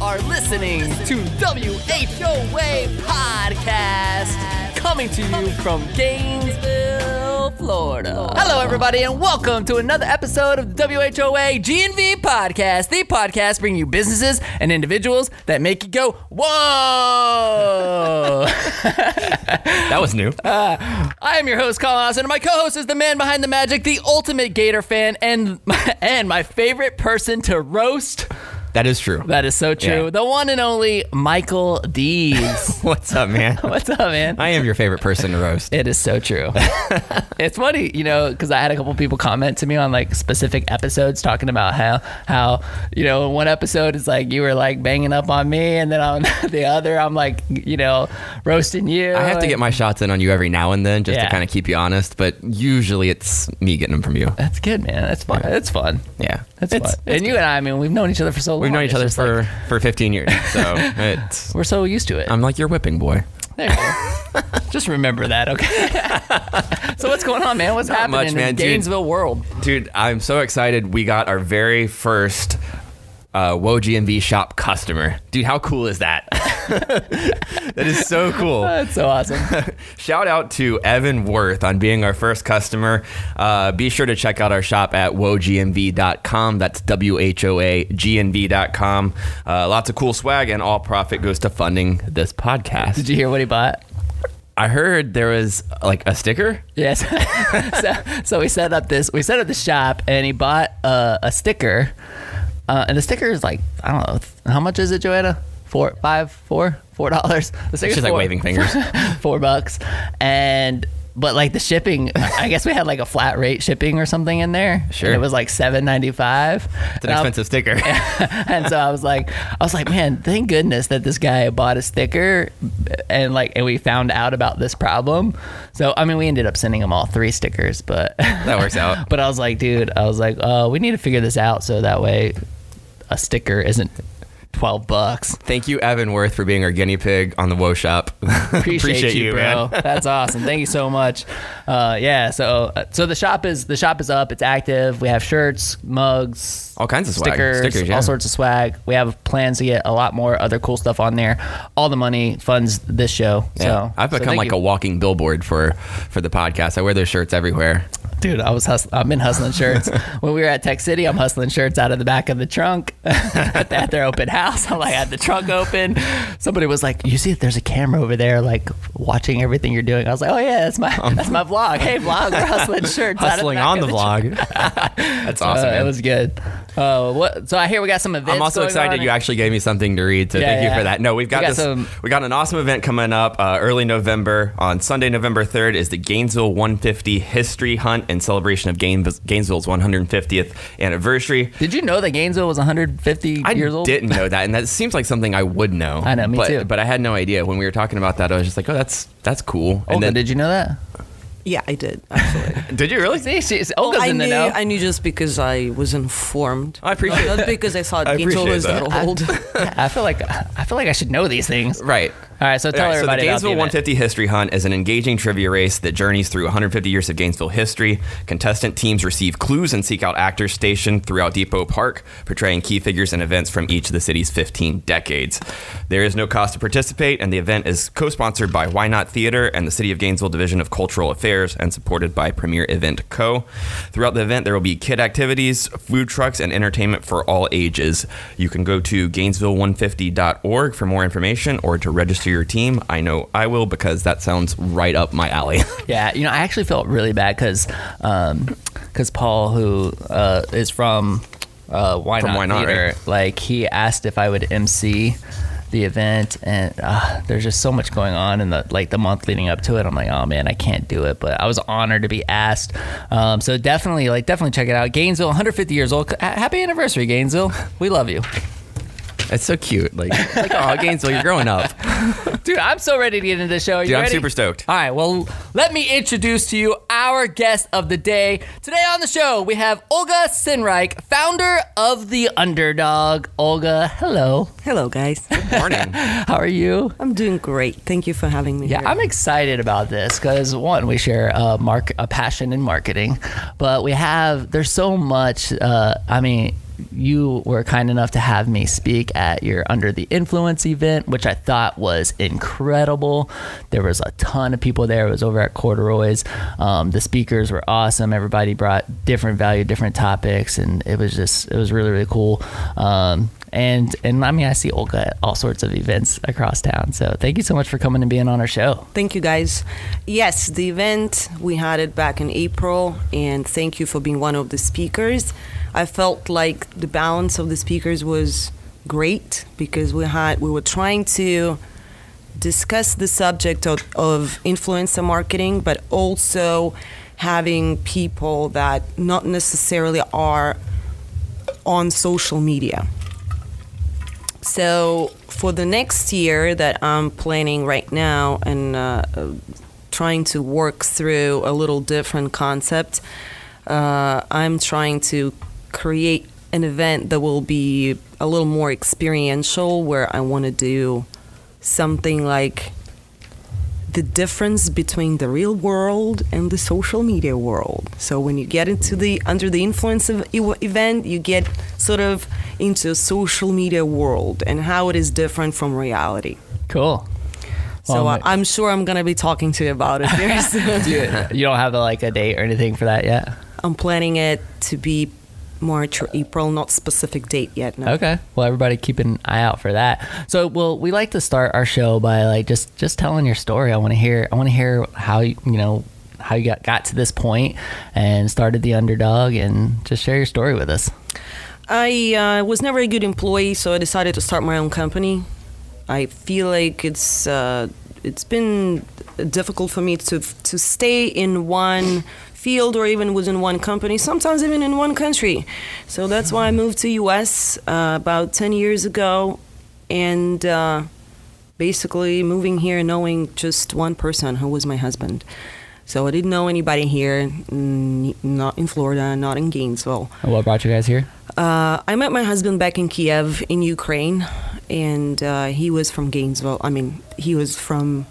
are listening to WHOA Podcast, coming to you from Gainesville, Florida. Hello, everybody, and welcome to another episode of the WHOA GNV Podcast, the podcast bringing you businesses and individuals that make you go, whoa! That was new. Uh, I am your host, Colin Austin, and my co-host is the man behind the magic, the ultimate Gator fan, and and my favorite person to roast. That is true. That is so true. Yeah. The one and only Michael Dees. What's up, man? What's up, man? I am your favorite person to roast. It is so true. it's funny, you know, because I had a couple people comment to me on like specific episodes talking about how how you know one episode is like you were like banging up on me, and then on the other I'm like you know roasting you. I have to get my shots in on you every now and then just Yeah. to kind of keep you honest, but usually it's me getting them from you. That's good, man. That's fun. That's fun. Yeah. That's It's- fun. And you and I, I mean, we've known each other for so long. We've known each It's other just for, like, for 15 years, so it's, we're so used to it. I'm like your whipping boy. There you go. Just remember that, okay? so what's going on, man? What's happening much, in man, the dude. Gainesville world? Dude, I'm so excited. We got our very first uh, Whoa GNV shop customer. Dude, how cool is that? that is so cool. That's so awesome. Shout out to Evan Worth on being our first customer. Uh, be sure to check out our shop at whoagnv.com. That's W H O A G N V.com. Uh, lots of cool swag, and all profit goes to funding this podcast. Did you hear what he bought? I heard there was like a sticker. Yes. so, so we set up this. We set up the shop, and he bought uh, a sticker. Uh, and the sticker is like I don't know how much is it, Joanna? Four, five, four, four dollars. The sticker's She's like four- waving fingers. four bucks, and but like the shipping, I guess we had like a flat rate shipping or something in there. Sure. And it was like seven ninety five. It's an expensive sticker. and so I was like, I was like, man, thank goodness that this guy bought a sticker, and like, and we found out about this problem. So I mean, we ended up sending him all three stickers, but That works out. But I was like, dude, I was like, uh, we need to figure this out so that way a sticker isn't twelve bucks. Thank you, Evan Worth, for being our guinea pig on the Whoa Shop. Appreciate, you, bro. That's awesome. Thank you so much. Uh, yeah. So uh, so the shop is the shop is up. It's active. We have shirts, mugs, All kinds of swag. stickers, Stickers, yeah. all sorts of swag. We have plans to get a lot more other cool stuff on there. All the money funds this show. Yeah. So I've become thank like you. a walking billboard for for the podcast. I wear those shirts everywhere. dude. I was hustling. I've been hustling shirts. when we were at Tech City, I'm hustling shirts out of the back of the trunk at their open house. Like, I had the trunk open. Somebody was like, "You see, there's a camera over there, like watching everything you're doing." I was like, "Oh yeah, that's my that's my vlog. Hey vlog, we're hustling shirts, Hustling on of the vlog. That's Uh, awesome. it was good. Uh, what? So I hear we got some events. I'm also excited you actually gave me something to read, so Yeah, thank yeah. you for that. No, we've got, We got this. some- we got an awesome event coming up uh, early November on Sunday, November 3rd. Is the Gainesville 150 History Hunt in celebration of Gaines- Gainesville's 150th anniversary. Did you know that Gainesville was 150 I years old? I didn't know that, and that seems like something I would know. I know, me but, too. But I had no idea when we were talking about that. I was just like, oh, that's that's cool. And Olga, then, did you know that? Yeah, I did actually. did you really? See, she's, Olga's I in the knew know. I knew just because I was informed. I appreciate not, that. not because I thought I Gainesville was that, that. old. I feel like I feel like I should know these things. Right. All right, so tell right, everybody so the Gainesville the 150 History Hunt is an engaging trivia race that journeys through 150 years of Gainesville history. Contestant teams receive clues and seek out actors stationed throughout Depot Park, portraying key figures and events from each of the city's 15 decades. There is no cost to participate, and the event is co-sponsored by Why Not Theater and the City of Gainesville Division of Cultural Affairs, and supported by Premier Event Co. Throughout the event, there will be kid activities, food trucks, and entertainment for all ages. You can go to Gainesville150.org for more information or to register your team. I know I will because that sounds right up my alley. Yeah, you know, I actually felt really bad because um because Paul, who uh, is from uh, Why From Not Why Not, Theater, right? like he asked if I would MC the event, and uh, there's just so much going on in the like the month leading up to it. I'm like, oh man, I can't do it, but I was honored to be asked. Um, so definitely, like, definitely check it out. Gainesville, 150 years old. Ha- Happy anniversary, Gainesville. We love you. It's so cute. Like, like oh, Gainesville, you're growing up. Dude, I'm so ready to get into the show. Are you Dude, I'm super stoked. All right, well, let me introduce to you our guest of the day. Today on the show, we have Olga Sinreich, founder of The Underdog. Olga, hello. Hello, guys. Good morning. How are you? I'm doing great. Thank you for having me Yeah, here. I'm excited about this because one, we share a mark a passion in marketing, but we have there's so much. Uh, I mean, you were kind enough to have me speak at your Under the Influence event, which I thought was incredible. There was a ton of people there. It was over at Corduroy's. Um, the speakers were awesome. Everybody brought different value, different topics, and it was just it was really really cool. Um, and and I mean I see Olga at all sorts of events across town. So thank you so much for coming and being on our show. Thank you, guys. Yes, the event we had it back in April, and thank you for being one of the speakers. I felt like the balance of the speakers was great because we had we were trying to discuss the subject of, of influencer marketing, but also having people that not necessarily are on social media. So for the next year that I'm planning right now and uh, trying to work through a little different concept, uh, I'm trying to create an event that will be a little more experiential where I want to do something like the difference between the real world and the social media world. So when you get into the under the influence of event, you get sort of into a social media world and how it is different from reality. Cool. So Well, uh, I'm sure I'm gonna be talking to you about it soon. You don't have like a date or anything for that yet? I'm planning it to be March or April, not specific date yet. No. Okay. Well, everybody keep an eye out for that. So, well, we like to start our show by like just just telling your story. I want to hear. I want to hear how you you know how you got got to this point and started the underdog, and just share your story with us. I uh, was never a good employee, so I decided to start my own company. I feel like it's uh, it's been difficult for me to to stay in one field or even within one company. Sometimes even in one country. So that's why I moved to U.S. Uh, about ten years ago, and uh, basically moving here knowing just one person who was my husband. So I didn't know anybody here, not in Florida, not in Gainesville. What brought you guys here? Uh, I met my husband back in Kiev, in Ukraine, and uh, he was from Gainesville. I mean, he was from.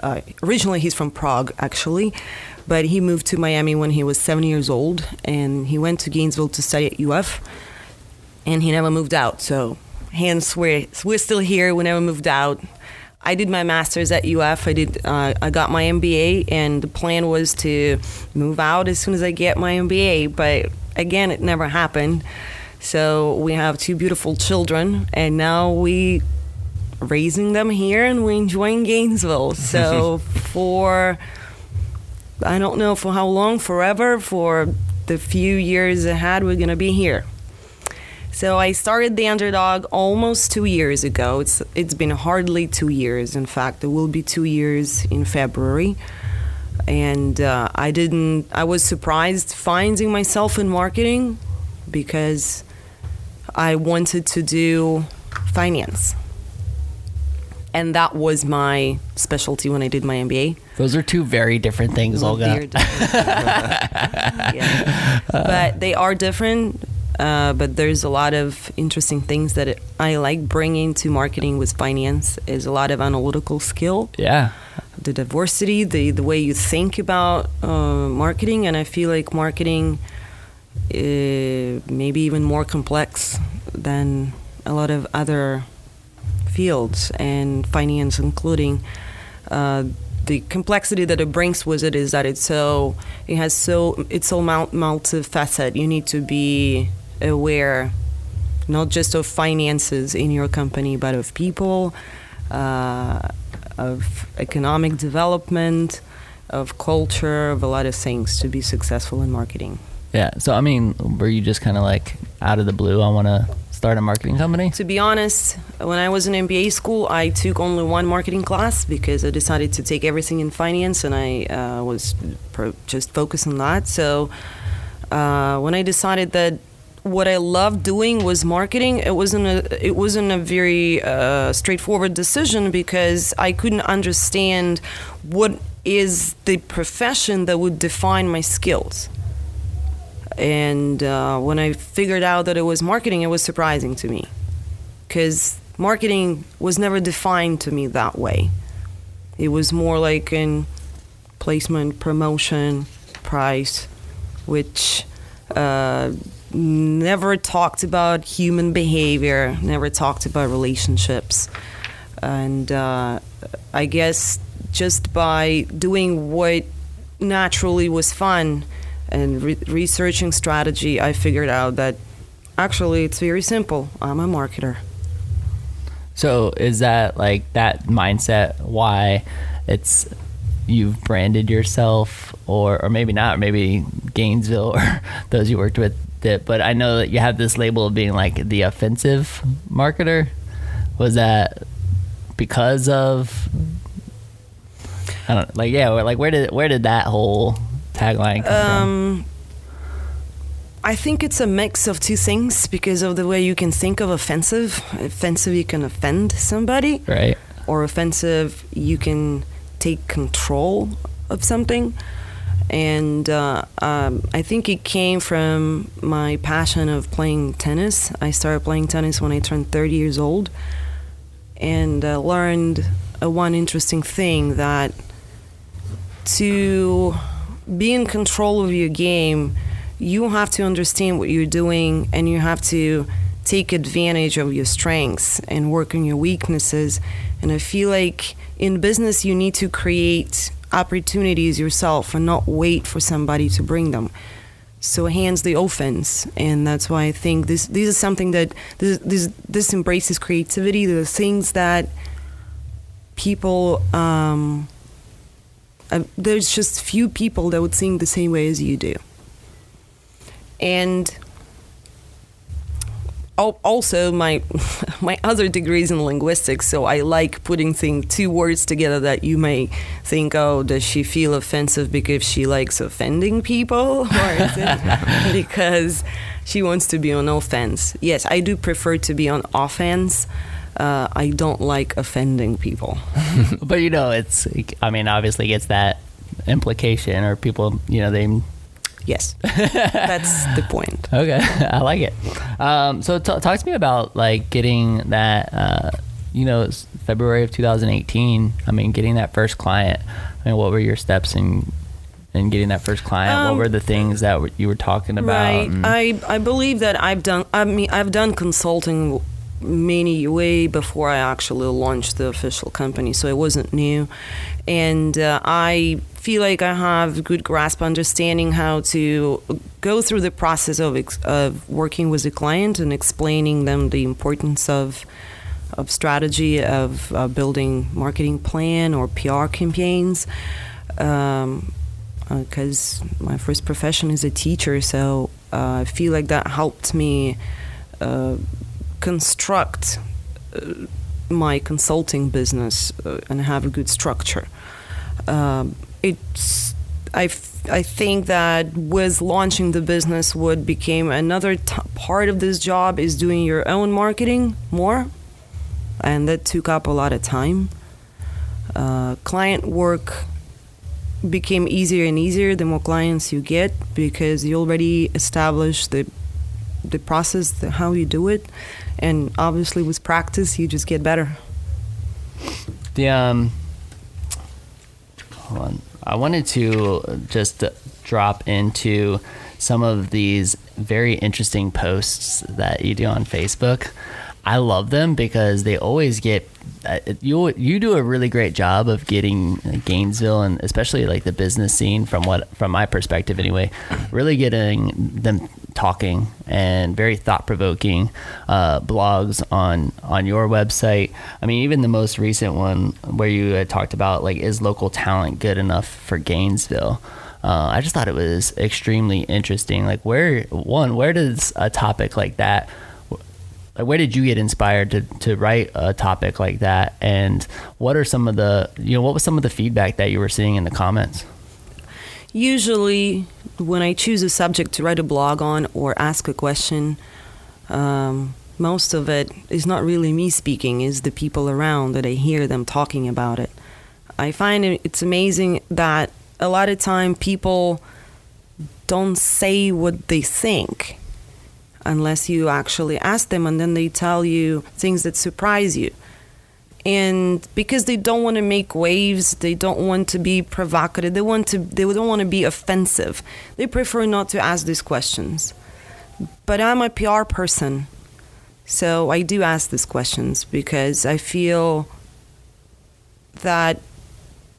Uh, originally, he's from Prague, actually, but he moved to Miami when he was seven years old, and he went to Gainesville to study at UF, and he never moved out. So, hence we're we're still here. We never moved out. I did my master's at UF. I did. Uh, I got my MBA, and the plan was to move out as soon as I get my MBA. But again, it never happened. So we have two beautiful children, and now we raising them here, and we're enjoying Gainesville. So for I don't know for how long, forever, for the few years ahead, we're gonna be here. So I started the underdog almost two years ago. It's it's been hardly two years. In fact, it will be two years in February. And uh, I didn't. I was surprised finding myself in marketing because I wanted to do finance, and that was my specialty when I did my MBA. Those are two very different things, Well, Olga. different. Yeah. but they are different. Uh, but there's a lot of interesting things that it, I like bringing to marketing with finance. Is a lot of analytical skill, Yeah. the diversity, the the way you think about uh, marketing, and I feel like marketing uh, maybe even more complex than a lot of other fields, and finance including. The complexity that it brings with it is that it's so it has so it's so mul- multifaceted. You need to be aware not just of finances in your company, but of people, uh, of economic development, of culture, of a lot of things to be successful in marketing. Yeah. So, I mean, were you just kind of like out of the blue? I want to start a marketing company. To be honest, when I was in MBA school, I took only one marketing class because I decided to take everything in finance, and I uh, was pro- just focused on that. So uh, when I decided that what I loved doing was marketing, it wasn't a it wasn't a very uh, straightforward decision because I couldn't understand what is the profession that would define my skills. And uh, when I figured out that it was marketing, it was surprising to me because marketing was never defined to me that way. It was more like in placement, promotion, price, which uh, never talked about human behavior, never talked about relationships. And uh, I guess just by doing what naturally was fun and re- researching strategy, I figured out that actually it's very simple. I'm a marketer. So is that like that mindset why it's you've branded yourself or or maybe not, maybe Gainesville or those you worked with but I know that you have this label of being like the offensive marketer. Was that because of I don't like yeah, like where did where did that whole tagline Um, I think it's a mix of two things because of the way you can think of offensive. Offensive, you can offend somebody. Right. or offensive, you can take control of something. And uh, um, I think it came from my passion of playing tennis. I started playing tennis when I turned 30 years old, and uh, learned uh, one interesting thing that to be in control of your game, you have to understand what you're doing and you have to take advantage of your strengths and work on your weaknesses. And I feel like in business, you need to create opportunities yourself and not wait for somebody to bring them. So hands the offense, and that's why I think this this is something that this this, this embraces creativity. The things that people um, uh, there's just few people that would think the same way as you do. And also my my other degree is in linguistics, so I like putting thing two words together that you may think, oh, does she feel offensive because she likes offending people, or is it because she wants to be on offense? Yes, I do prefer to be on offense. Uh, I don't like offending people. But you know, it's I mean, obviously it's that implication or people, you know, they Yes, that's the point. Okay, I like it. Um, so t- talk to me about like getting that. Uh, you know, it's February of 2018. I mean, getting that first client. I mean, what were your steps in in getting that first client? what Um, were the things that w- you were talking about? Right. and- I I believe that I've done. I mean, I've done consulting many way before I actually launched the official company, so it wasn't new. And uh, I feel like I have good grasp understanding how to go through the process of ex- of working with a client and explaining them the importance of of strategy of uh, building marketing plan or PR campaigns. Um, because my first profession is a teacher, so uh, I feel like that helped me uh, construct uh, my consulting business uh, and have a good structure. Um, it's I, I think that with launching the business, what became another t- part of this job is doing your own marketing more, and that took up a lot of time. Uh, client work became easier and easier the more clients you get because you already established the the process the, how you do it and obviously with practice you just get better The um, hold on. I wanted to just drop into some of these very interesting posts that you do on Facebook. I love them because they always get uh, you. You do a really great job of getting Gainesville and especially like the business scene from what from my perspective anyway, really getting them talking and very thought provoking uh, blogs on on your website. I mean, even the most recent one where you talked about like is local talent good enough for Gainesville. Uh, I just thought it was extremely interesting. Like, where one, where does a topic like that? Like, where did you get inspired to, to write a topic like that? And what are some of the, you know, what was some of the feedback that you were seeing in the comments? Usually when i choose a subject to write a blog on or ask a question um, most of it is not really me speaking is the people around that i hear them talking about it. I find it's amazing that a lot of time people don't say what they think unless you actually ask them and then they tell you things that surprise you and because they don't want to make waves they don't want to be provocative they want to they don't want to be offensive they prefer not to ask these questions but I'm a PR person. So I do ask these questions because I feel that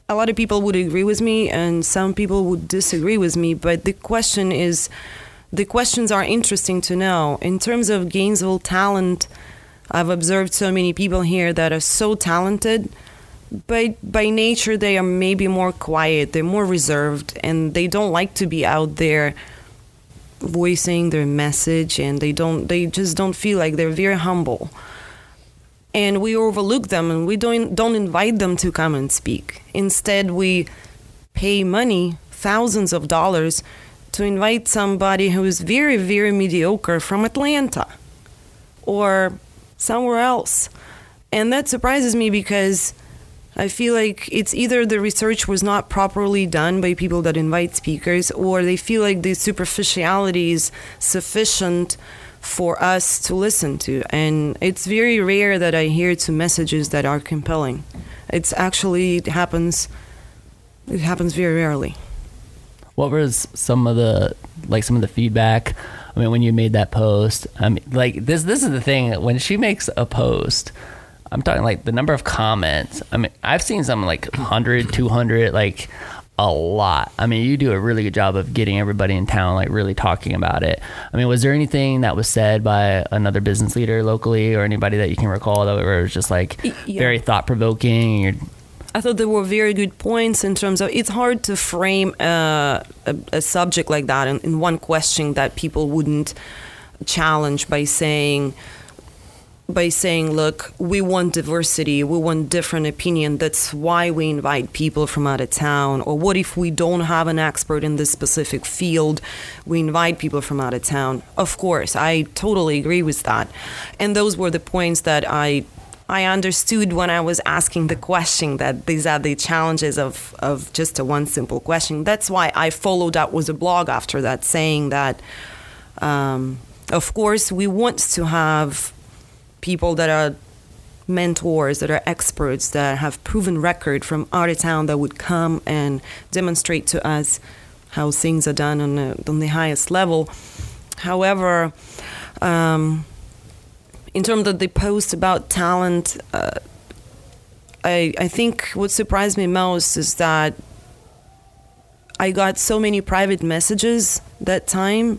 a lot of people would agree with me and some people would disagree with me. But the question is the questions are interesting to know. In terms of Gainesville talent, I've observed so many people here that are so talented, but by nature they are maybe more quiet, they're more reserved, and they don't like to be out there voicing their message and they don't they just don't feel like they're very humble. And we overlook them and we don't don't invite them to come and speak. Instead we pay money thousands of dollars to invite somebody who is very very mediocre from Atlanta or somewhere else and that surprises me because I feel like it's either the research was not properly done by people that invite speakers, or they feel like the superficiality is sufficient for us to listen to. And it's very rare that I hear two messages that are compelling. It's actually it happens. It happens very rarely. What was some of the like some of the feedback? I mean, when you made that post, I mean, like this. This is the thing. When she makes a post, I'm talking like the number of comments. I mean, I've seen some like 100, 200, like a lot. I mean, you do a really good job of getting everybody in town like really talking about it. I mean, was there anything that was said by another business leader locally or anybody that you can recall that was just like yeah. very thought provoking? I thought there were very good points in terms of it's hard to frame a, a, a subject like that in, in one question that people wouldn't challenge by saying by saying, look, we want diversity, we want different opinion. That's why we invite people from out of town. Or what if we don't have an expert in this specific field? We invite people from out of town. Of course, I totally agree with that. And those were the points that I I understood when I was asking the question that these are the challenges of, of just a one simple question. That's why I followed up with a blog after that saying that, um, of course, we want to have people that are mentors, that are experts, that have proven record from out of town that would come and demonstrate to us how things are done on the, on the highest level. However, um, in terms of the post about talent, uh, I, I think what surprised me most is that I got so many private messages that time,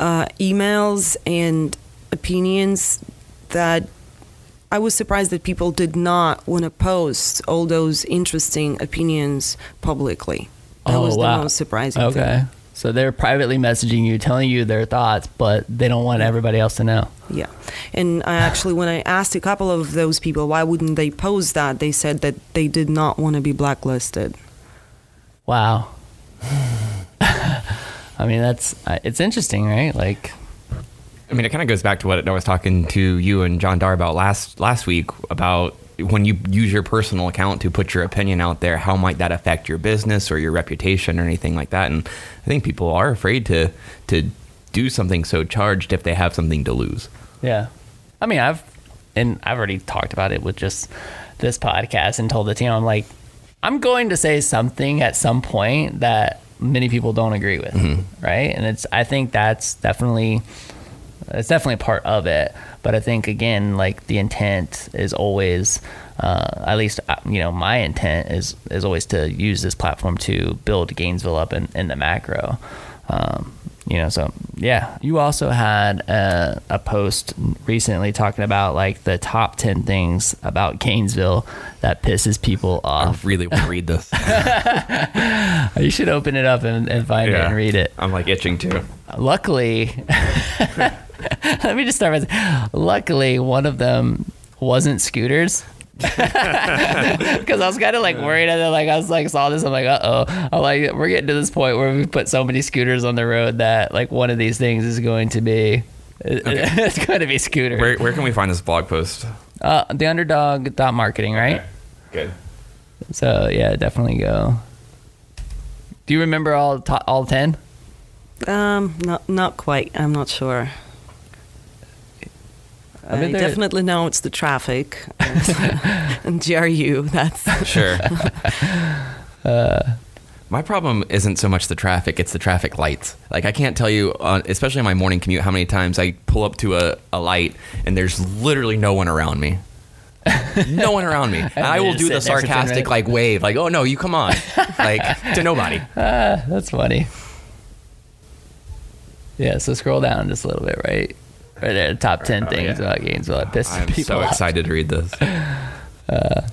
uh, emails and opinions that I was surprised that people did not want to post all those interesting opinions publicly. That oh, was wow. the most surprising okay. thing. So they're privately messaging you, telling you their thoughts, but they don't want everybody else to know. Yeah. And I actually, when I asked a couple of those people why wouldn't they post that, they said that they did not want to be blacklisted. Wow. I mean, that's, uh, it's interesting, right? Like, I mean, it kind of goes back to what I was talking to you and John Dar about last last week about when you use your personal account to put your opinion out there, how might that affect your business or your reputation or anything like that? And I think people are afraid to to do something so charged if they have something to lose. Yeah, I mean, I've and I've already talked about it with just this podcast and told the team I'm like, I'm going to say something at some point that many people don't agree with, mm-hmm. right? And it's I think that's definitely it's definitely part of it. But I think again, like the intent is always, uh, at least uh, you know, my intent is is always to use this platform to build Gainesville up in, in the macro. Um, you know, so yeah. You also had a, a, post recently talking about like the top ten things about Gainesville that pisses people off. I really want to read this. you should open it up and, and find yeah, it and read it. I'm like itching to. Luckily. Let me just start with. Luckily, one of them wasn't scooters. Because I was kind of like worried, and then like I was like saw this, I'm like, uh oh, I'm like we're getting to this point where we put so many scooters on the road that like one of these things is going to be, okay. it's going to be scooter. Where, where can we find this blog post? Uh, the underdog dot marketing, right? Okay. Good. So yeah, definitely go. Do you remember all to- all ten? Um, not not quite. I'm not sure. I, mean, definitely know it's the traffic and, and GRU. That's sure. uh, My problem isn't so much the traffic; it's the traffic lights. Like I can't tell you, uh, especially on my morning commute, how many times I pull up to a, a light and there's literally no one around me. no one around me. And I will do the sitting there for 10 sarcastic like wave, like, "Oh no, you come on," like to nobody. That's funny. Yeah, so scroll down just a little bit, right? Right there, top 10 Oh, things yeah. about Gainesville that piss I'm people so off. excited to read this.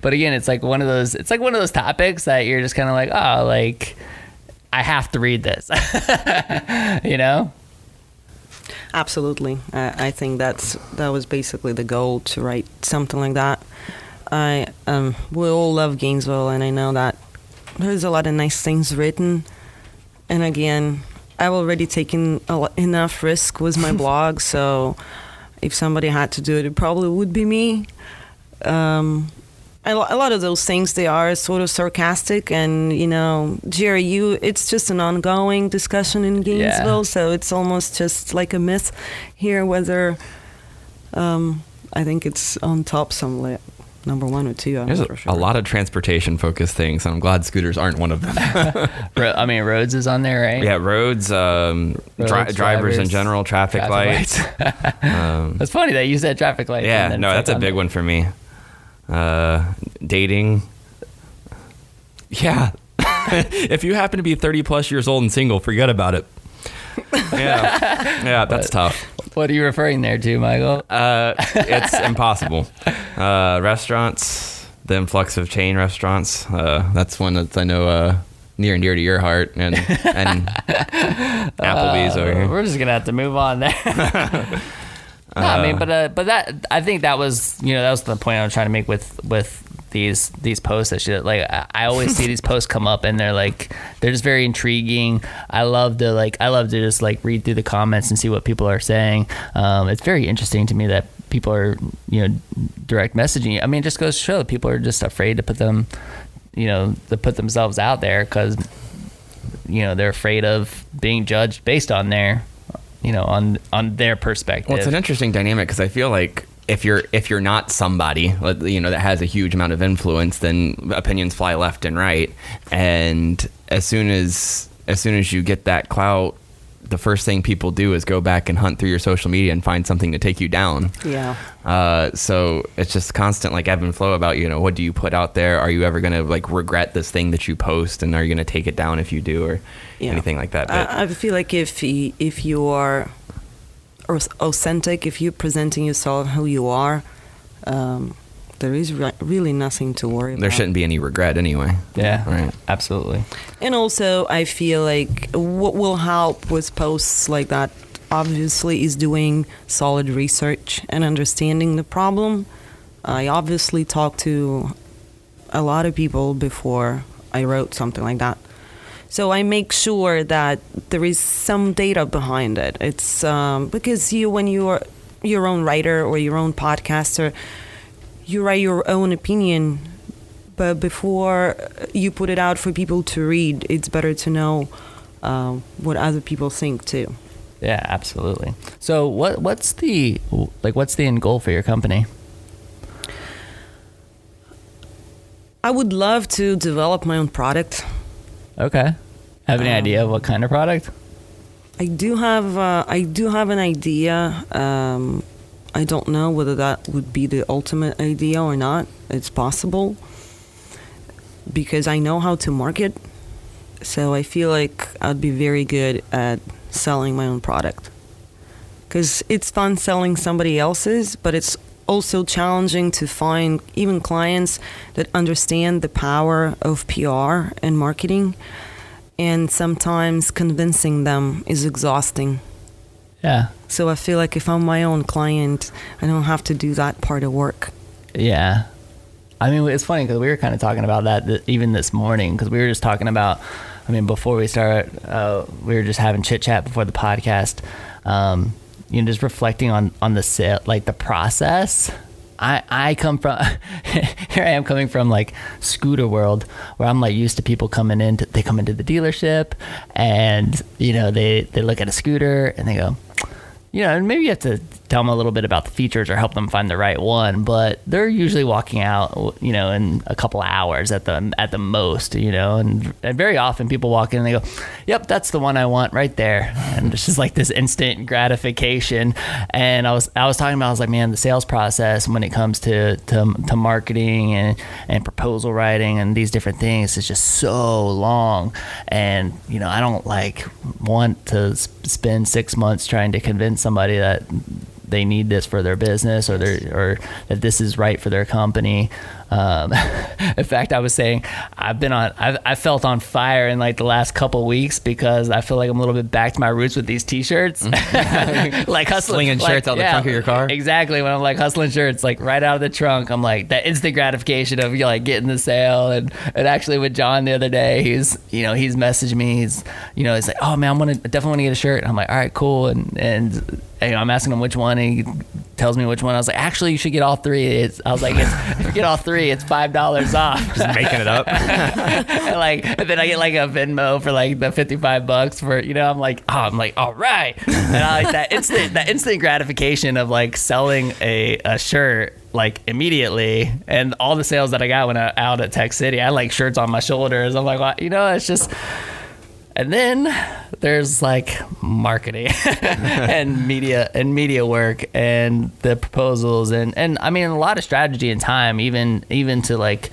But again, it's like one of those it's like one of those topics that you're just kind of like, "Oh, like I have to read this." you know? Absolutely. I, I think that's that was basically the goal to write something like that. I um, we all love Gainesville, and I know that there's a lot of nice things written. And again, I've already taken a lo- enough risk with my blog, so if somebody had to do it, it probably would be me. Um, a lot of those things they are sort of sarcastic, and you know, Jerry, you it's just an ongoing discussion in Gainesville, so it's almost just like a myth here whether. Um, I think it's on top somewhere, number one or two. I'm There's not a, sure. a lot of transportation focused things, and I'm glad scooters aren't one of them. I mean, roads is on there, right? yeah, roads, um, dri- Roads, drivers in general, traffic, traffic lights. um, That's funny that you said traffic lights. yeah, no, that's like a big there. one for me. Uh, dating. Yeah. if you happen to be 30 plus years old and single, forget about it. Yeah. Yeah, that's tough. What are you referring there to, Michael? Uh, it's impossible. Uh, restaurants, the influx of chain restaurants. Uh, that's one that I know uh, near and dear to your heart, and and Applebee's over here. We're just gonna have to move on there. no, I mean, but uh, but that I think that was you know that was the point I was trying to make with with these these posts that she like I, always see these posts come up and they're like they're just very intriguing. I love to like I love to just like read through the comments and see what people are saying. Um, it's very interesting to me that people are you know direct messaging. I mean, it just goes to show that people are just afraid to put them you know to put themselves out there because you know they're afraid of being judged based on their you know on on their perspective Well, it's an interesting dynamic because I feel like if you're if you're not somebody you know that has a huge amount of influence, then opinions fly left and right, and as soon as as soon as you get that clout. The first thing people do is go back and hunt through your social media and find something to take you down. Yeah. Uh, so it's just constant like ebb and flow about you know what do you put out there? Are you ever gonna like regret this thing that you post, and are you gonna take it down if you do, or Yeah. anything like that? But I, I feel like if if you are authentic, if you're presenting yourself who you are, um, there is re- really nothing to worry about. there shouldn't be any regret anyway. yeah Right. absolutely And also, I feel like what will help with posts like that, obviously, is doing solid research and understanding the problem. I obviously talked to a lot of people before I wrote something like that. So I make sure that there is some data behind it. It's um, because you, when you are your own writer or your own podcaster, you write your own opinion but before you put it out for people to read, it's better to know um, what other people think too. yeah absolutely so what what's the like what's the end goal for your company I would love to develop my own product. okay have any Um, idea of what kind of product I do have uh, I do have an idea. Um, I don't know whether that would be the ultimate idea or not. It's possible because I know how to market. So I feel like I'd be very good at selling my own product. Because it's fun selling somebody else's, but it's also challenging to find even clients that understand the power of PR and marketing. And sometimes convincing them is exhausting. yeah So I feel like if I'm my own client, I don't have to do that part of work. Yeah. I mean, it's funny because we were kind of talking about that th- even this morning because we were just talking about, I mean, before we start, uh, we were just having chit chat before the podcast, um, you know, just reflecting on, on the set, like the process. I, I come from, here I am coming from like scooter world where I'm like used to people coming in, to, they come into the dealership and, you know, they, they look at a scooter and they go, you know, and maybe you have to tell them a little bit about the features or help them find the right one, but they're usually walking out, you know, in a couple hours at the at the most, you know, and, and very often people walk in and they go, "Yep, that's the one I want right there," and it's just like this instant gratification. And I was I was talking about I was like, man, the sales process when it comes to to, to marketing and and proposal writing and these different things is just so long, and you know, I don't like want to spend six months trying to convince somebody that they need this for their business or their or that this is right for their company. Um, in fact, I was saying I've been on I've, I felt on fire in like the last couple weeks because I feel like I'm a little bit back to my roots with these T-shirts, like hustling Slinging like, shirts out the trunk of your car? Exactly. When I'm like hustling shirts, like right out of the trunk, I'm like that instant gratification of you know, like getting the sale. And and actually with John the other day, he's you know he's messaged me. He's you know he's like, oh man, I'm gonna definitely want to get a shirt. And I'm like, all right, cool. And and you know, I'm asking him which one. And he tells me which one. I was like, actually, you should get all three. It's, I was like, it's, if you get all three, it's five dollars off. Just making it up. and like, and then I get like a Venmo for like the fifty-five bucks for you know. I'm like, oh, I'm like, all right. And I like that instant, that instant gratification of like selling a, a shirt like immediately, and all the sales that I got when I out at Tech City, I had like shirts on my shoulders. I'm like, well, you know, it's just. And then there's like marketing and media and media work and the proposals and and I mean a lot of strategy and time even even to like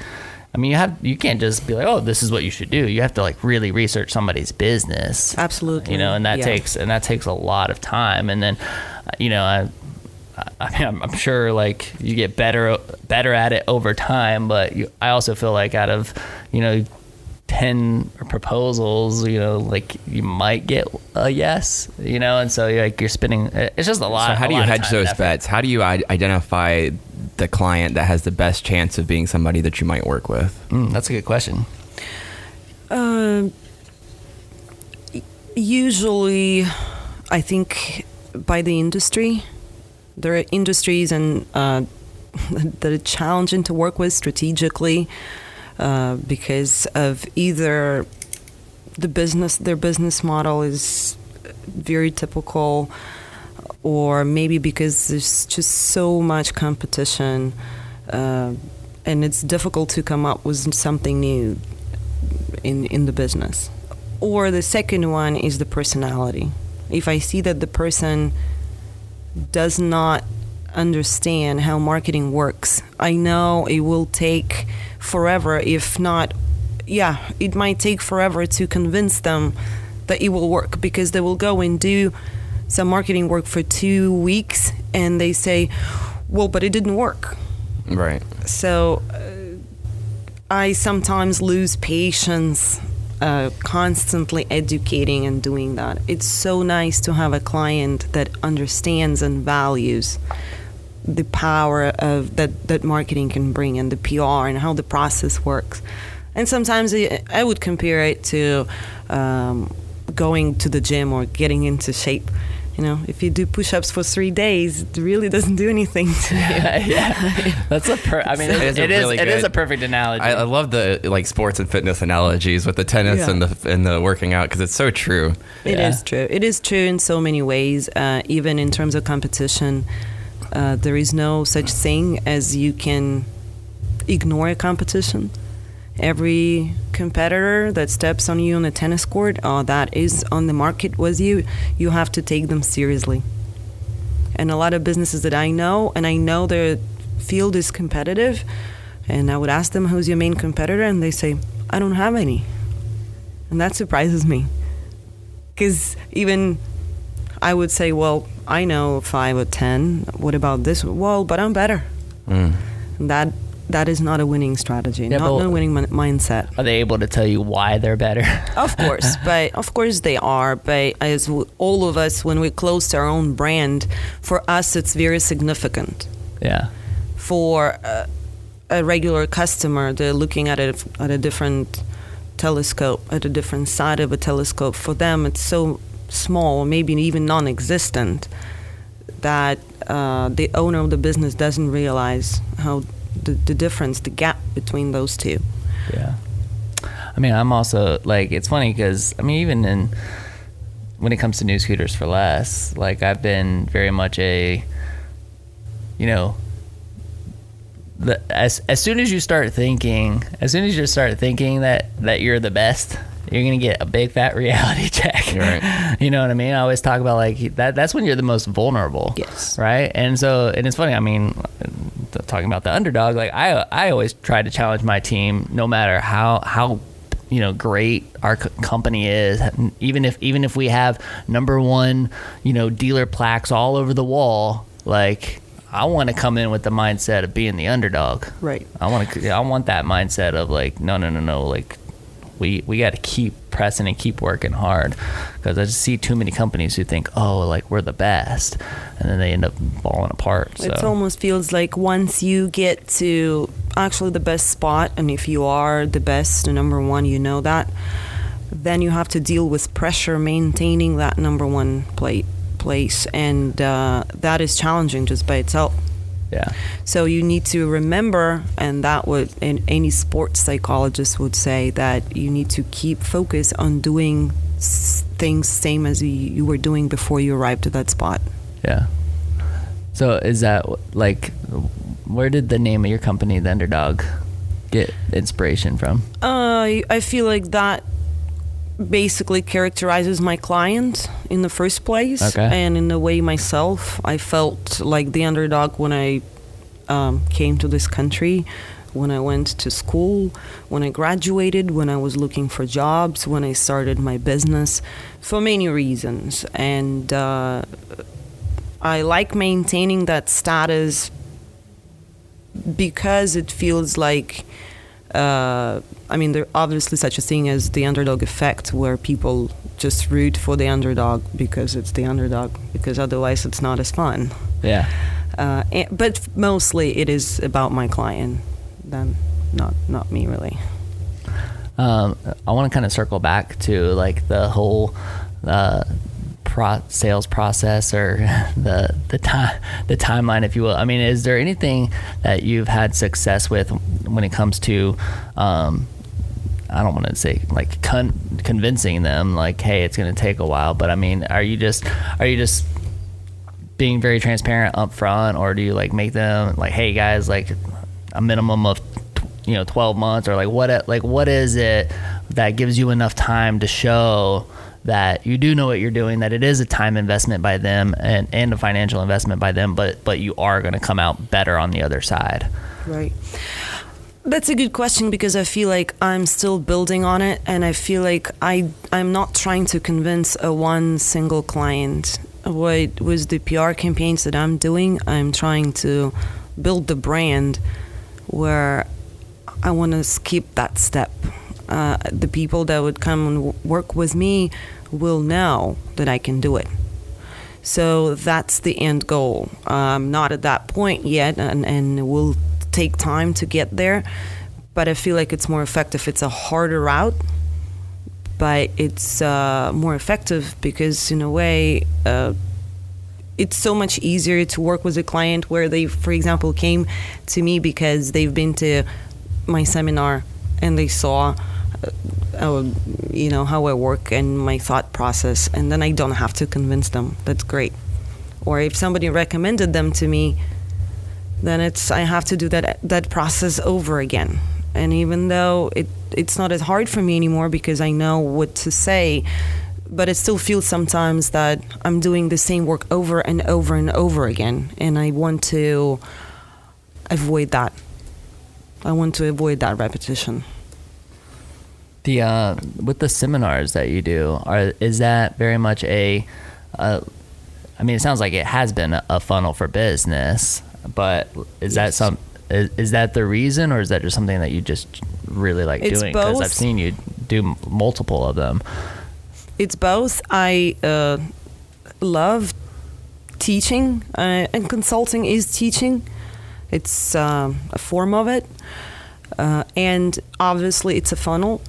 I mean you have you can't just be like oh this is what you should do you have to like really research somebody's business Absolutely. you know and that Yeah. takes and that takes a lot of time and then you know I I mean, I'm, I'm sure like you get better better at it over time, but you, I also feel like out of you know ten proposals, you know, like you might get a yes, you know, and so you're like you're spending. It's just a lot. So how do you hedge those bets? How do you identify the client that has the best chance of being somebody that you might work with? Mm, that's a good question. Um, usually, I think by the industry, there are industries and uh, that are challenging to work with strategically uh, because of either the business, their business model is very typical, or maybe because there's just so much competition. Uh, and it's difficult to come up with something new in in the business. Or the second one is the personality. If I see that the person does not understand how marketing works, I know it will take forever if not yeah, it might take forever to convince them that it will work because they will go and do some marketing work for 2 weeks and they say, "Well, but it didn't work." Right. So uh, I sometimes lose patience uh, constantly educating and doing that. It's so nice to have a client that understands and values the power of that, that marketing can bring and the PR and how the process works. And sometimes I I would compare it to um, going to the gym or getting into shape. You know, if you do push-ups for three days, it really doesn't do anything to you. yeah, that's a. Per- I mean, It it is is. a It is, really it is good- a perfect analogy. I, I love the like sports and fitness analogies with the tennis Yeah. and the and the working out because it's so true. It is Yeah. true. It is true in so many ways. Uh, even in terms of competition, uh, there is no such thing as you can ignore a competition. Every competitor that steps on you on a tennis court, uh, that is on the market with you, you have to take them seriously. And a lot of businesses that I know, and I know their field is competitive, and I would ask them, "Who's your main competitor?" and they say, "I don't have any," and that surprises me because even I would say, well, I know five or ten. What about this? Well, but I'm better. Mm. That that is not a winning strategy, Yeah, not a winning min- mindset. Are they able to tell you why they're better? Of course, but of course they are. But as w- all of us, when we close to our own brand, for us it's very significant. yeah. For uh, a regular customer, they're looking at it at a different telescope, at a different side of a telescope. For them, it's so small, maybe even non-existent, that uh, the owner of the business doesn't realize how the, the difference, the gap between those two. Yeah. I mean, I'm also like it's funny because I mean, even in when it comes to new scooters for less, like I've been very much a you know, the, as as soon as you start thinking, as soon as you start thinking that that you're the best, you're gonna get a big fat reality check. Right. You know what I mean? I always talk about like that. That's when you're the most vulnerable. Yes. Right. And so, and it's funny. I mean, talking about the underdog, like I I always try to challenge my team, no matter how how you know great our co- company is even if even if we have number one you know dealer plaques all over the wall like I want to come in with the mindset of being the underdog. Right. I want to. I want that mindset of like, no, no, no, no. Like, we we got to keep pressing and keep working hard because I just see too many companies who think, oh, like we're the best, and then they end up falling apart. So It almost feels like once you get to actually the best spot, and if you are the best, the number one, you know that, then you have to deal with pressure maintaining that number one plate place, and uh, that is challenging just by itself. Yeah, So you need to remember, and that would and any sports psychologist would say that you need to keep focus on doing things same as you, were doing before you arrived to that spot. yeah. So is that like, where did the name of your company, the Underdog, get inspiration from? Uh, I feel like that basically characterizes my client in the first place, Okay. and in a way myself. I felt like the underdog when I um, came to this country, when I went to school, when I graduated, when I was looking for jobs, when I started my business, for many reasons, and. Uh, I like maintaining that status because it feels like uh, I mean, there's obviously such a thing as the underdog effect, where people just root for the underdog because it's the underdog, because otherwise it's not as fun. Yeah. Uh, and, but mostly it is about my client, then not not me really. Um, I want to kind of circle back to like the whole uh, pro- sales process or the the time the timeline, if you will. I mean, is there anything that you've had success with when it comes to um, I don't want to say like con- convincing them like, hey, it's going to take a while, but I mean, are you just are you just being very transparent up front, or do you like make them like, hey guys, like a minimum of you know 12 months, or like what like what is it that gives you enough time to show that you do know what you're doing, that it is a time investment by them and, and a financial investment by them, but but you are going to come out better on the other side. Right. That's a good question because I feel like I'm still building on it, and I feel like I I'm not trying to convince a one single client. What with the PR campaigns that I'm doing, I'm trying to build the brand where I want to skip that step. Uh, the people that would come and work with me will know that I can do it. So that's the end goal. I'm not at that point yet, and, and will take time to get there. But I feel like it's more effective. It's a harder route, but it's uh, more effective because, in a way, uh, it's so much easier to work with a client where they, for example, came to me because they've been to my seminar and they saw, uh, uh, you know, how I work and my thought process, and then I don't have to convince them. That's great. Or if somebody recommended them to me, then it's I have to do that that process over again. And even though it it's not as hard for me anymore because I know what to say, but it still feels sometimes that I'm doing the same work over and over and over again, and I want to avoid that. I want to avoid that repetition. The uh, with the seminars that you do, are is that very much a, uh, I mean, it sounds like it has been a, a funnel for business, but is that some is, is that the reason, or is that just something that you just really like It's doing? Because I've seen you do m- multiple of them. It's both. I uh, love teaching, uh, and consulting is teaching. It's um a form of it, uh, and obviously it's a funnel.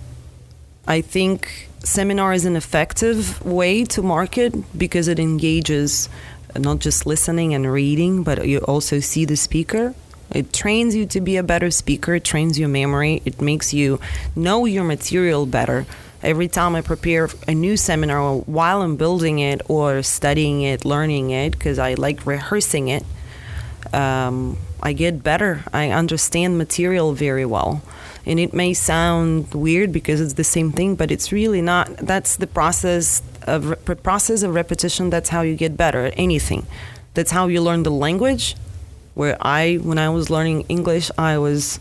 I think seminar is an effective way to market because it engages not just listening and reading, but you also see the speaker. It trains you to be a better speaker, it trains your memory, it makes you know your material better. Every time I prepare a new seminar while I'm building it or studying it, learning it, because I like rehearsing it, um, I get better. I understand material very well. And it may sound weird because it's the same thing, but it's really not. That's the process of re- process of repetition. That's how you get better at anything. That's how you learn the language. Where I, when I was learning English, I was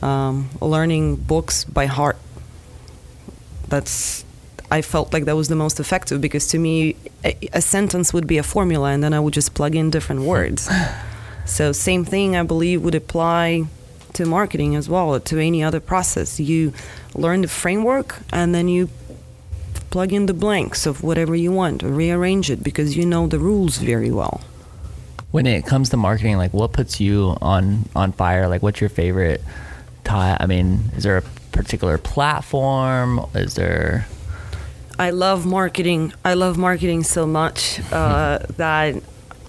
um, learning books by heart. That's I felt like that was the most effective because to me, a, a sentence would be a formula, and then I would just plug in different words. so same thing, I believe, would apply to marketing as well, to any other process. You learn the framework, and then you plug in the blanks of whatever you want, or rearrange it because you know the rules very well. When it comes to marketing, like what puts you on on fire? Like what's your favorite tie? I mean, is there a particular platform? Is there I love marketing. I love marketing so much uh, that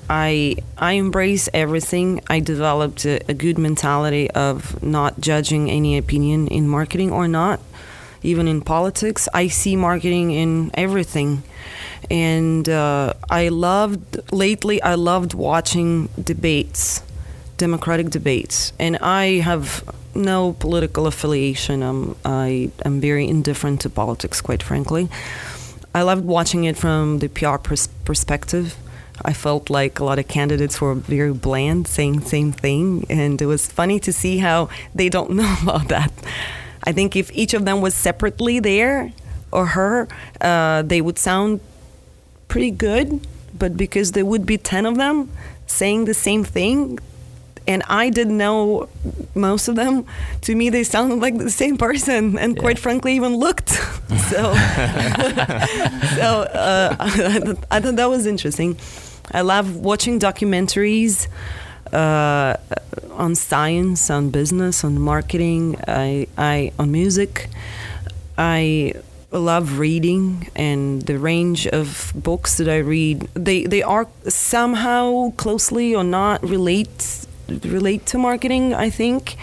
I I embrace everything. I developed a, a, good mentality of not judging any opinion in marketing or not, even in politics. I see marketing in everything, and uh, I loved lately. I loved watching debates, democratic debates, and I have no political affiliation. I'm I am very indifferent to politics, quite frankly. I loved watching it from the PR pers- perspective. I felt like a lot of candidates were very bland, saying same thing, and it was funny to see how they don't know about that. I think if each of them was separately there or her, uh, they would sound pretty good. But because there would be ten of them saying the same thing, and I didn't know most of them. To me, they sounded like the same person, and yeah. quite frankly, even looked. so, so uh, I thought that was interesting. I love watching documentaries uh, on science, on business, on marketing. I, I on music. I love reading and the range of books that I read. They they are somehow closely or not relate relate to marketing, I think.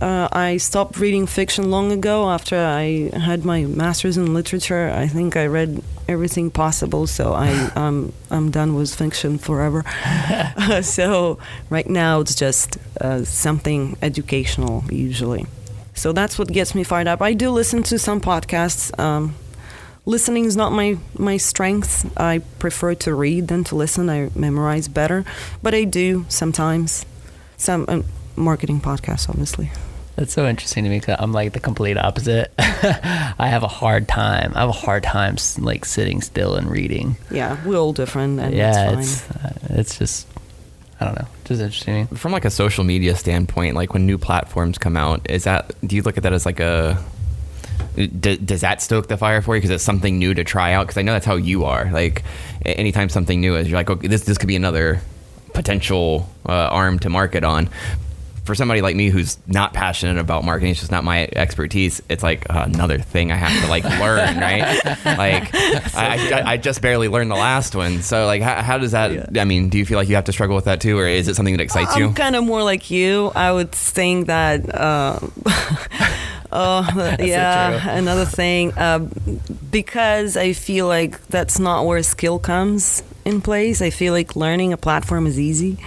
Uh, I stopped reading fiction long ago after I had my master's in literature. I think I read everything possible, so I um, I'm done with fiction forever. so right now it's just uh, something educational usually. So that's what gets me fired up. I do listen to some podcasts. Um, listening is not my my strength. I prefer to read than to listen. I memorize better, but I do sometimes some um, marketing podcasts, obviously. That's so interesting to me because I'm like the complete opposite. I have a hard time. I have a hard time like sitting still and reading. Yeah, we're all different. And yeah, it's uh, it's just I don't know, just interesting. From like a social media standpoint, like when new platforms come out, is that do you look at that as like a D- does that stoke the fire for you because it's something new to try out? Because I know that's how you are. Like anytime something new is, you're like, okay, this this could be another potential uh, arm to market on. For somebody like me who's not passionate about marketing, it's just not my expertise. It's like uh, another thing I have to like learn, right? Like I, I, I, just barely learned the last one. So like, how, how does that? Yeah. I mean, do you feel like you have to struggle with that too, or is it something that excites I'm you? I'm kind of more like you. I would think that. Uh, oh yeah, another thing. Uh, because I feel like that's not where skill comes in place. I feel like learning a platform is easy.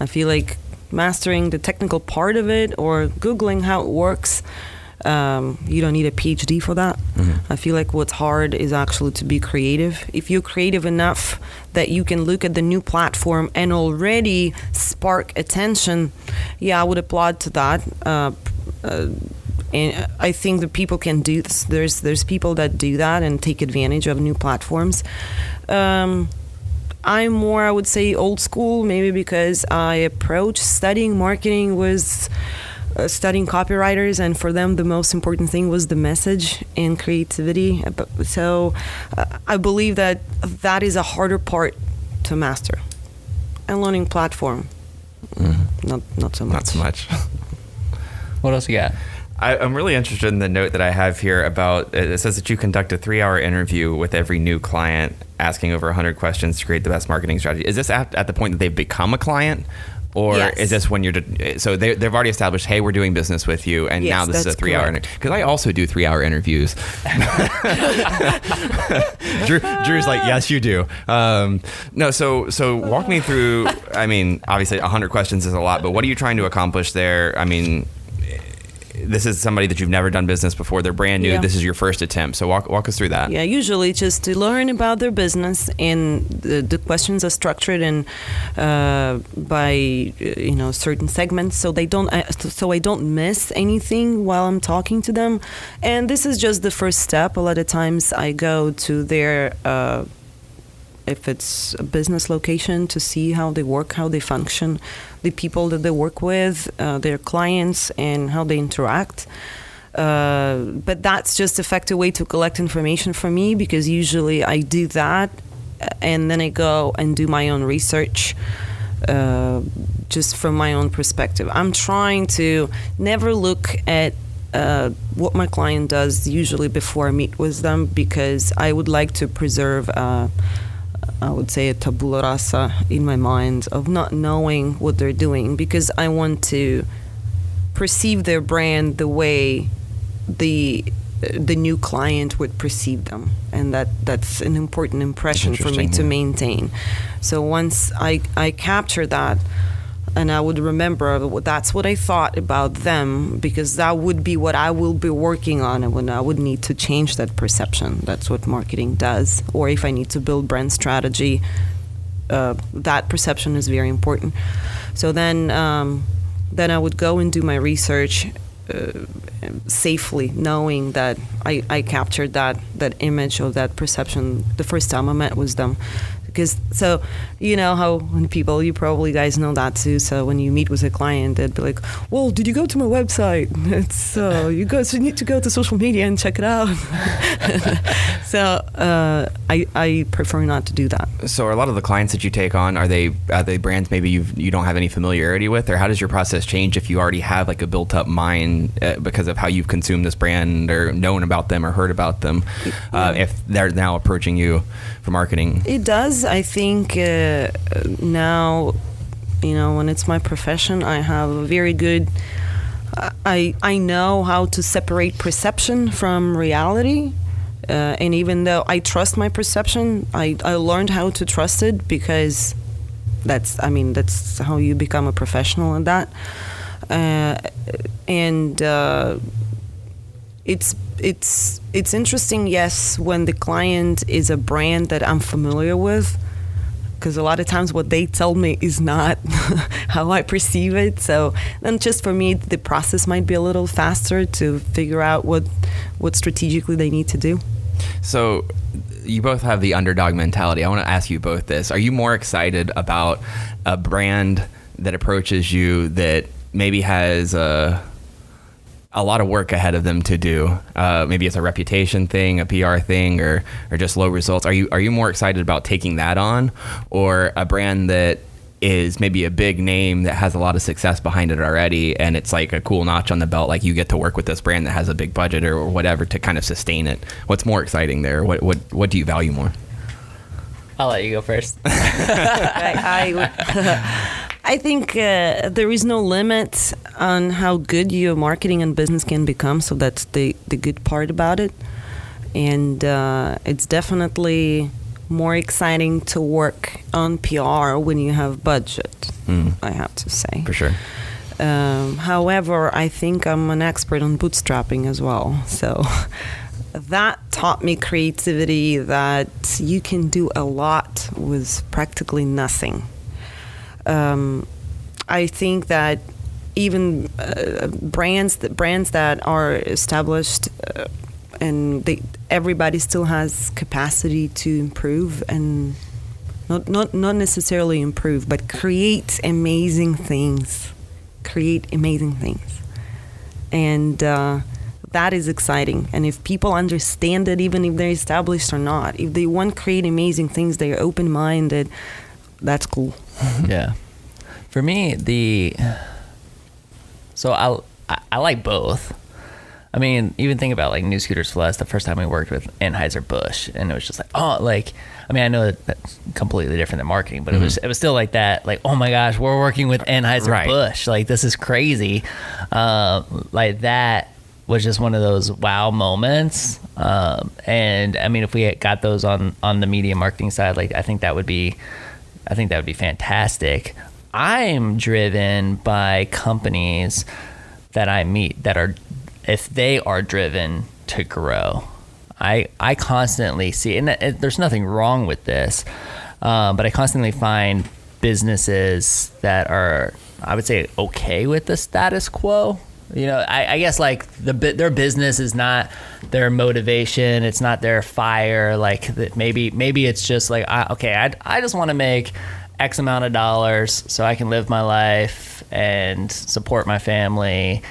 I feel like mastering the technical part of it or Googling how it works. Um, you don't need a PhD for that. Mm-hmm. I feel like what's hard is actually to be creative. If you're creative enough that you can look at the new platform and already spark attention, yeah, I would applaud to that. Uh, uh, and I think that people can do this. There's there's people that do that and take advantage of new platforms. Um, I'm more, I would say, old school, maybe because I approach studying marketing was uh, studying copywriters, and for them, the most important thing was the message and creativity. So uh, I believe that that is a harder part to master. And learning platform, mm. not not so much. Not so much. what else you got? I, am really interested in the note that I have here about it says that you conduct a three hour interview with every new client, asking over 100 questions to create the best marketing strategy. Is this at, at the point that they've become a client? or Yes. is this when you're so they, they've already established hey we're doing business with you and Yes, now this is a that's three hour interview. because i also do three hour interviews Drew, drew's like yes you do um, no so so walk me through i mean obviously 100 questions is a lot but what are you trying to accomplish there i mean this is somebody that you've never done business before they're brand new Yeah. this is your first attempt so walk, walk us through that Yeah, usually just to learn about their business, and the, the questions are structured and uh, by uh, you know certain segments, so they don't uh, so I don't miss anything while I'm talking to them. And this is just the first step. A lot of times I go to their uh, if it's a business location to see how they work, how they function, the people that they work with, uh, their clients, and how they interact. Uh, but that's just effective way to collect information for me because usually I do that uh, and then I go and do my own research uh, just from my own perspective. I'm trying to never look at uh, what my client does usually before I meet with them because I would like to preserve. Uh, I would say a tabula rasa in my mind of not knowing what they're doing because I want to perceive their brand the way the the new client would perceive them. And that that's an important impression for me to maintain. So once I I capture that and I would remember that's what I thought about them because that would be what I will be working on and when I would need to change that perception. That's what marketing does. Or if I need to build brand strategy, uh, that perception is very important. So then, um, then I would go and do my research uh, safely, knowing that I, I captured that that image or that perception the first time I met with them. Because so you know how when people you probably guys know that too. So when you meet with a client, they'd be like, "Well, did you go to my website? It's uh, you guys you need to go to social media and check it out." so uh, I I prefer not to do that. So, are a lot of the clients that you take on are they are they brands maybe you you don't have any familiarity with, or how does your process change if you already have like a built up mind uh, because of how you've consumed this brand or known about them or heard about them? Uh, if they're now approaching you for marketing, It does. I think uh, now, you know, when it's my profession, I have a very good. I I know how to separate perception from reality, uh, and even though I trust my perception, I I learned how to trust it because that's I mean that's how you become a professional in that, uh, and. Uh, it's it's it's interesting yes when the client is a brand that i'm familiar with because a lot of times what they tell me is not how i perceive it. So then just for me the process might be a little faster to figure out what what strategically they need to do. So you both have the underdog mentality. I want to ask you both this: Are you more excited about a brand that approaches you that maybe has a a lot of work ahead of them to do. Uh, maybe it's a reputation thing, a PR thing, or or just low results. Are you are you more excited about taking that on, or a brand that is maybe a big name that has a lot of success behind it already, and it's like a cool notch on the belt? Like you get to work with this brand that has a big budget or, or whatever to kind of sustain it. What's more exciting there? What what what do you value more? I'll let you go first. I, I, I think uh, there is no limit on how good your marketing and business can become. So that's the, the good part about it. And uh, it's definitely more exciting to work on PR when you have budget, Mm, I have to say. for sure. Um, however, I think I'm an expert on bootstrapping as well. So that taught me creativity that you can do a lot with practically nothing. Um, I think that even uh, brands that brands that are established uh, and they, everybody still has capacity to improve and not, not not necessarily improve, but create amazing things. Create amazing things, and uh, that is exciting. And if people understand it, even if they're established or not, if they want to create amazing things, they're open minded. That's cool. yeah. For me, the so I I, I like both. I mean, even think about like New Scooters for Less. The first time we worked with Anheuser Busch, and it was just like, oh, like I mean, I know that that's completely different than marketing, but it was it was still like that. Like, oh my gosh, we're working with Anheuser Right. Busch. Like, this is crazy. Uh, like that was just one of those wow moments. Um, and I mean, if we had got those on on the media marketing side, like I think that would be, I think that would be fantastic. I'm driven by companies that I meet that are, if they are driven to grow. I I constantly see, and there's nothing wrong with this, um, but I constantly find businesses that are, I would say, okay with the status quo. You know, I, I guess like the their business is not their motivation. It's not their fire. Like maybe maybe it's just like I, okay, I I just want to make X amount of dollars so I can live my life and support my family.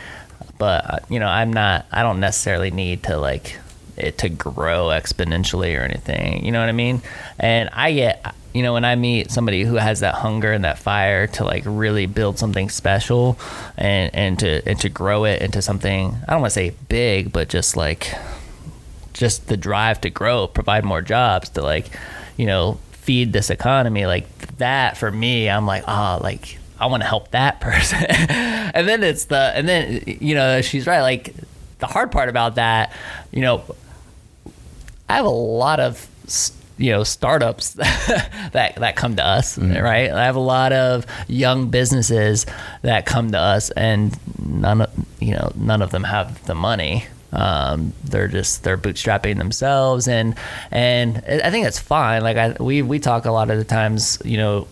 But uh, you know, I'm not. I don't necessarily need to like it to grow exponentially or anything. You know what I mean? And I get, you know, when I meet somebody who has that hunger and that fire to like really build something special and and to and to grow it into something. I don't want to say big, but just like just the drive to grow, provide more jobs to like, you know, feed this economy. Like that for me, I'm like, oh, like I want to help that person. and then it's the, and then, you know, she's right. Like the hard part about that, you know, I have a lot of, s- you know, startups that, that come to us, right? I have a lot of young businesses that come to us and none of, you know, none of them have the money um, they're just they're bootstrapping themselves and and I think that's fine. Like I we we talk a lot of the times, you know.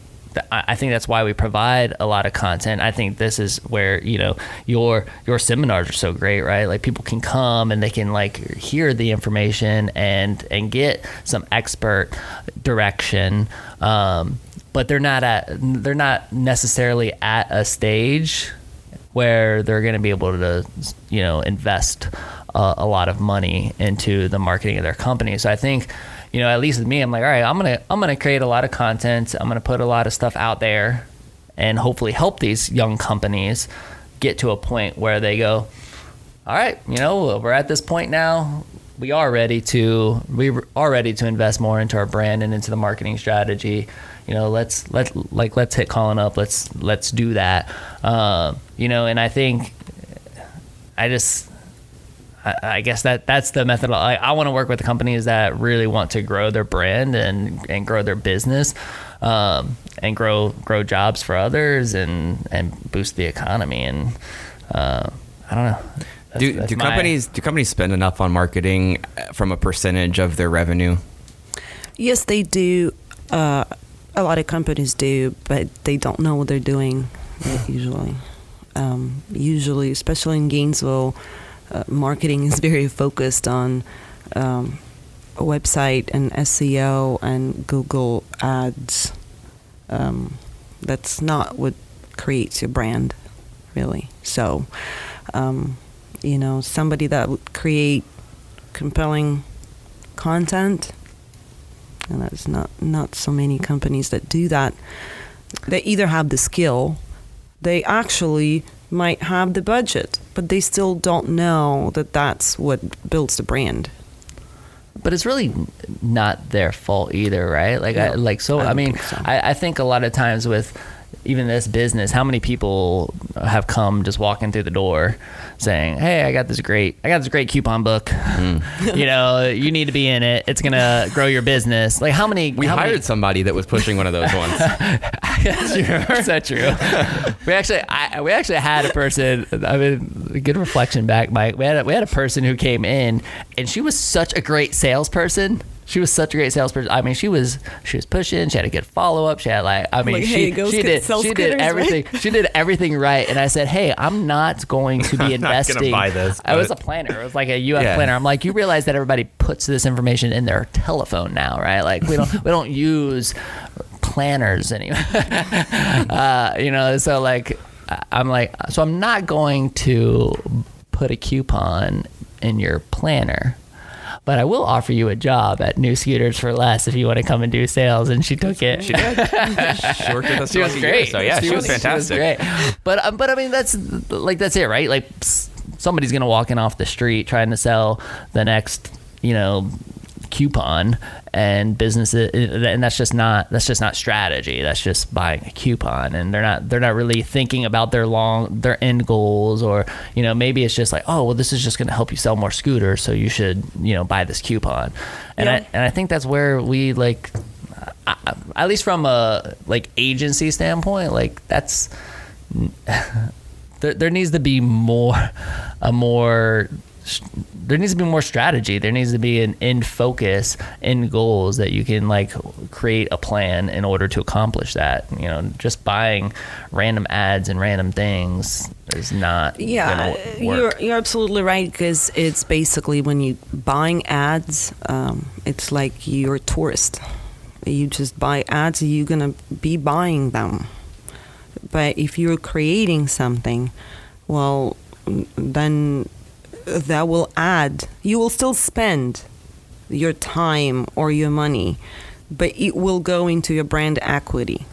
I think that's why we provide a lot of content. I think this is where you know your your seminars are so great, right? Like people can come and they can like hear the information and and get some expert direction. Um, but they're not at they're not necessarily at a stage where they're going to be able to, you know, invest a, a lot of money into the marketing of their company. So I think, you know, at least with me, I'm like, all right, I'm gonna I'm gonna create a lot of content. I'm gonna put a lot of stuff out there, and hopefully help these young companies get to a point where they go, all right, you know, we're at this point now. We are ready to we are ready to invest more into our brand and into the marketing strategy. You know, let's let like let's hit Colin up. Let's let's do that. Um, you know, and I think I just I, I guess that that's the method. I, I want to work with companies that really want to grow their brand and and grow their business. Um, and grow grow jobs for others and and boost the economy and uh, I don't know. That's- Do, that's do my- companies do companies spend enough on marketing uh, from a percentage of their revenue? Yes, they do. Uh, a lot of companies do, but they don't know what they're doing usually. Um, usually, especially in Gainesville, uh, marketing is very focused on um, a website and SEO and Google ads. Um, that's not what creates your brand, really. So, um, you know, somebody that would create compelling content and there's not not so many companies that do that they either have the skill they actually might have the budget but they still don't know that that's what builds the brand but it's really not their fault either, right? Like, I, like so. I I, mean, so. I, I think a lot of times with even this business, how many people have come just walking through the door saying, "Hey, I got this great, I got this great coupon book. Mm. you know, you need to be in it. It's gonna grow your business." Like, how many? We how hired many, somebody that was pushing one of those ones. Is that true? we actually, I, we actually had a person. I mean, good reflection back, Mike. We had a, we had a person who came in, and she was such a great salesperson. She was such a great salesperson. I mean, she was she was pushing. She had a good follow up. She had like, I mean, Like, she hey, she did she did scooters, right? everything. She did everything right. And I said, hey, I'm not going to be I'm not investing. buy this, I was a planner. It was like a UF Yeah. planner. I'm like, you realize that everybody puts this information in their telephone now, right? Like we don't we don't use planners anymore. uh, you know, so like I'm like, so I'm not going to put a coupon in your planner. But I will offer you a job at New Scooters for less if you want to come and do sales. And she took it. She did. she worked with us She for was like a year, great. So yeah, she, was fantastic. great. But um, but I mean, that's like that's it, right? Like somebody's gonna walk in off the street trying to sell the next, you know, coupon and businesses uh, uh, and that's just not that's just not strategy that's just buying a coupon and they're not they're not really thinking about their long their end goals or you know maybe it's just like oh well this is just going to help you sell more scooters so you should you know buy this coupon and Yeah. I and I think that's where we like I, at least from a like agency standpoint like that's there, there needs to be more a more there needs to be more strategy there needs to be an end focus end goals that you can like create a plan in order to accomplish that you know just buying random ads and random things is not Yeah, you're you're absolutely right because it's basically when you buying ads, um, it's like you're a tourist. You just buy ads, you're gonna be buying them. But if you're creating something, well, then that will add. You will still spend your time or your money, but it will go into your brand equity.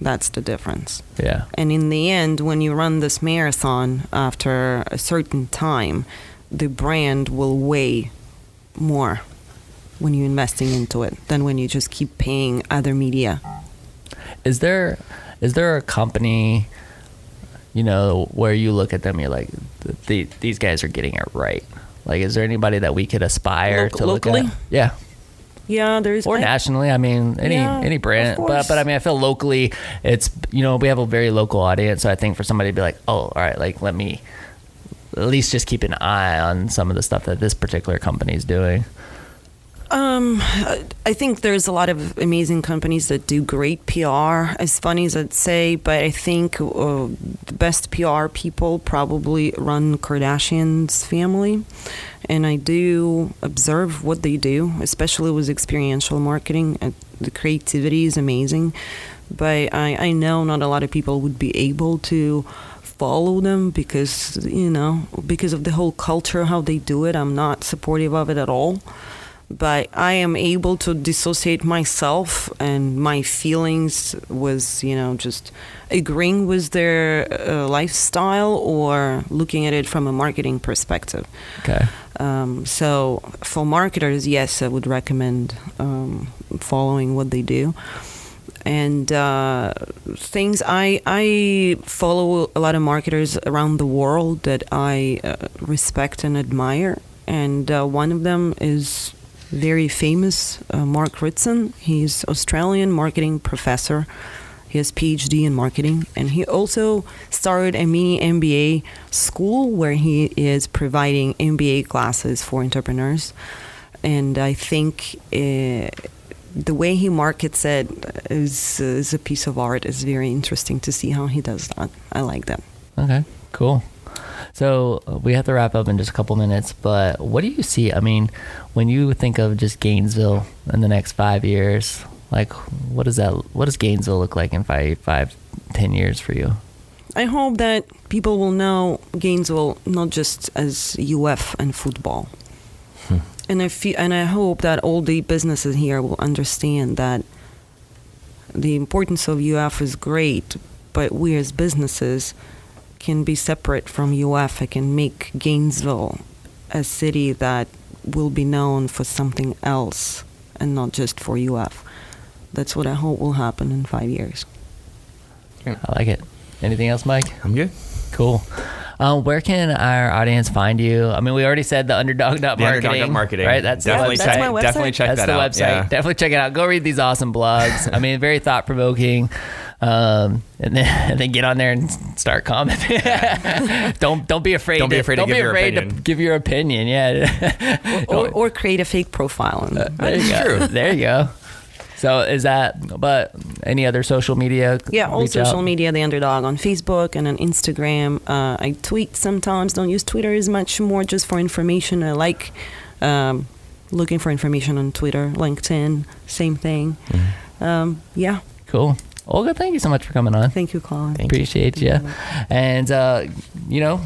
That's the difference. yeah And in the end, when you run this marathon after a certain time, the brand will weigh more when you're investing into it than when you just keep paying other media. is there is there a company you know where you look at them you're like th- the, these guys are getting it right. Like is there anybody that we could aspire Loc- to look locally? at yeah Yeah, there's or I- nationally i mean any Yeah, any brand but but i mean i feel locally it's you know we have a very local audience so i think for somebody to be like oh all right like let me at least just keep an eye on some of the stuff that this particular company is doing Um, I think there's a lot of amazing companies that do great PR, as funny as I'd say, but I think uh, the best PR people probably run Kardashian's family. And I do observe what they do, especially with experiential marketing. Uh, the creativity is amazing, but I, I know not a lot of people would be able to follow them because, you know, because of the whole culture, how they do it. I'm not supportive of it at all but I am able to dissociate myself and my feelings was, you know, just agreeing with their uh, lifestyle or looking at it from a marketing perspective. okay Um, so for marketers, yes, I would recommend um, following what they do. And uh, things I I follow a lot of marketers around the world that I uh, respect and admire, and uh, one of them is very famous, uh, Mark Ritson. He's Australian marketing professor. He has PhD in marketing, and he also started a mini MBA school where he is providing MBA classes for entrepreneurs. And I think uh, the way he markets it is, is a piece of art. It's very interesting to see how he does that. I like that. Okay, cool. So uh, we have to wrap up in just a couple minutes, but what do you see? I mean, when you think of just Gainesville in the next five years, like what does that? What does Gainesville look like in five, five, ten years for you? I hope that people will know Gainesville not just as UF and football. And I feel, and I hope that all the businesses here will understand that the importance of UF is great, but we as businesses can be separate from UF. It can make Gainesville a city that will be known for something else and not just for UF. That's what I hope will happen in five years. I like it. Anything else, Mike? I'm good. Cool. Um, where can our audience find you? I mean, we already said the underdog dot The marketing, underdog marketing. right? That's definitely the website. That's check, my website? definitely check That's that the out. website. Yeah. Definitely check it out. Go read these awesome blogs. I mean, very thought provoking. Um, and then and then get on there and start commenting. don't don't be afraid. Don't be afraid to don't give be your afraid to opinion. give your opinion. Yeah. Or, or create a fake profile. And there you That's go. true. There you go. So is that? But any other social media? Yeah, all social out? media, the underdog on Facebook and on Instagram. Uh, I tweet sometimes. Don't use Twitter as much more, just for information. I like um, looking for information on Twitter, LinkedIn, same thing. Mm-hmm. Um, yeah, Cool. Olga, thank you so much for coming on. thank you, Colin. Thank you. Appreciate you. And uh, you know,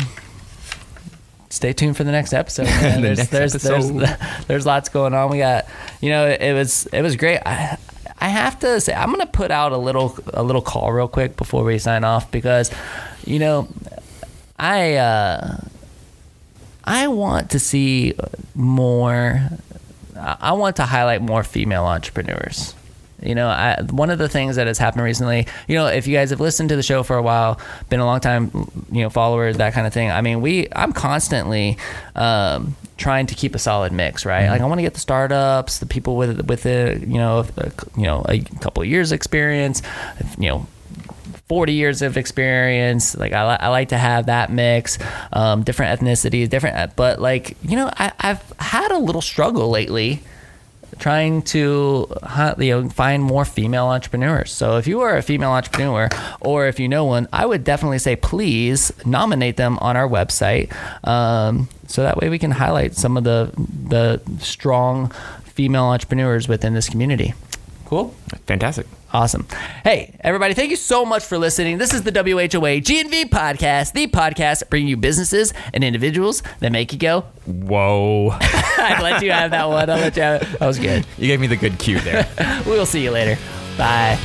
stay tuned for the next episode. The there's, next there's, episode. there's there's lots going on. We got, you know, it, was it was great. I, I have to say, I'm gonna put out a little a little call real quick before we sign off because, you know, I. Uh, I want to see more. I I want to highlight more female entrepreneurs. You know, I, one of the things that has happened recently, you know, if you guys have listened to the show for a while, been a long time, you know, follower, that kind of thing. I mean, we, I'm constantly um, trying to keep a solid mix, right? Like, I want to get the startups, the people with with a, you know, a, you know, a couple of years experience, you know, 40 years of experience. Like I, I like to have that mix, um, different ethnicities, different, but like, you know, I, I've had a little struggle lately trying to you know find more female entrepreneurs. So if you are a female entrepreneur or if you know one, I would definitely say please nominate them on our website. Um, so that way we can highlight some of the the strong female entrepreneurs within this community. Cool. Fantastic. Awesome. Hey, everybody, thank you so much for listening. This is the WHOA GNV podcast, the podcast bringing you businesses and individuals that make you go, Whoa. I let you have that one. I'll let you have it. That was good. you gave me the good cue there. We'll see you later. Bye.